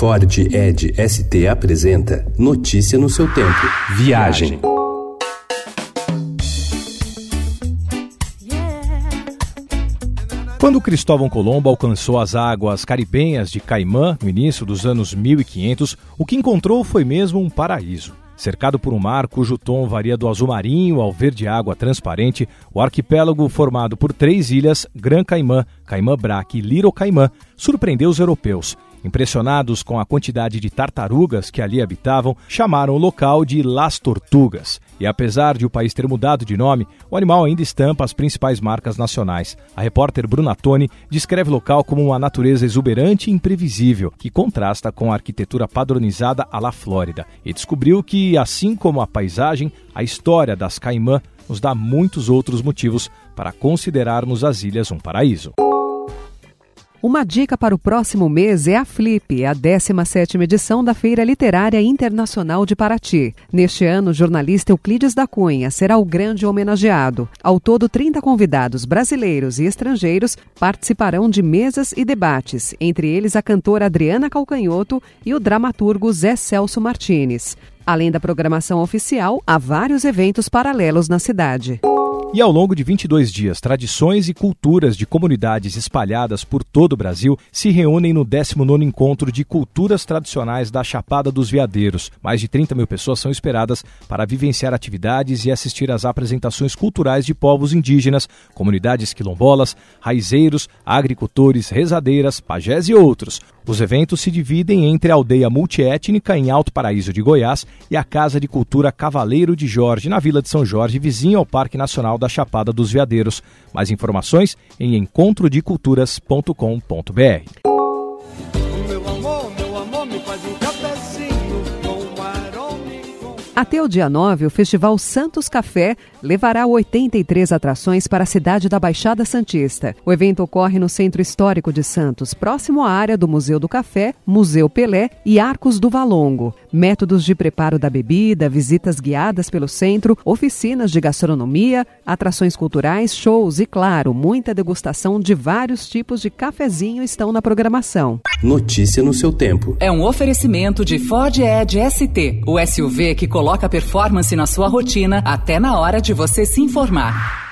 Ford Ed ST apresenta Notícia no seu tempo. Viagem. Quando Cristóvão Colombo alcançou as águas caribenhas de Caimã no início dos anos 1500, o que encontrou foi mesmo um paraíso. Cercado por um mar cujo tom varia do azul marinho ao verde água transparente, o arquipélago formado por três ilhas, Gran Caimã, Caimã Braque e Little Caimã, surpreendeu os europeus Impressionados com a quantidade de tartarugas que ali habitavam, chamaram o local de Las Tortugas. E apesar de o país ter mudado de nome, o animal ainda estampa as principais marcas nacionais. A repórter Bruna Toni descreve o local como uma natureza exuberante e imprevisível, que contrasta com a arquitetura padronizada à la Flórida. E descobriu que, assim como a paisagem, a história das Caimã nos dá muitos outros motivos para considerarmos as ilhas um paraíso. Uma dica para o próximo mês é a Flip, a 17ª edição da Feira Literária Internacional de Paraty. Neste ano, o jornalista Euclides da Cunha será o grande homenageado. Ao todo, 30 convidados brasileiros e estrangeiros participarão de mesas e debates, entre eles a cantora Adriana Calcanhoto e o dramaturgo Zé Celso Martins. Além da programação oficial, há vários eventos paralelos na cidade. E ao longo de 22 dias, tradições e culturas de comunidades espalhadas por todo o Brasil se reúnem no 19º Encontro de Culturas Tradicionais da Chapada dos Veadeiros. Mais de 30 mil pessoas são esperadas para vivenciar atividades e assistir às apresentações culturais de povos indígenas, comunidades quilombolas, raizeiros, agricultores, rezadeiras, pajés e outros. Os eventos se dividem entre a aldeia multiétnica em Alto Paraíso de Goiás e a Casa de Cultura Cavaleiro de Jorge, na Vila de São Jorge, vizinho ao Parque Nacional da Chapada dos Veadeiros. Mais informações em encontrodeculturas.com.br. Até o dia 9, o Festival Santos Café levará 83 atrações para a cidade da Baixada Santista. O evento ocorre no Centro Histórico de Santos, próximo à área do Museu do Café, Museu Pelé e Arcos do Valongo. Métodos de preparo da bebida, visitas guiadas pelo centro, oficinas de gastronomia, atrações culturais, shows e, claro, muita degustação de vários tipos de cafezinho estão na programação. Notícia no seu tempo. É um oferecimento de Ford Edge ST, o SUV que coloca performance na sua rotina até na hora de você se informar.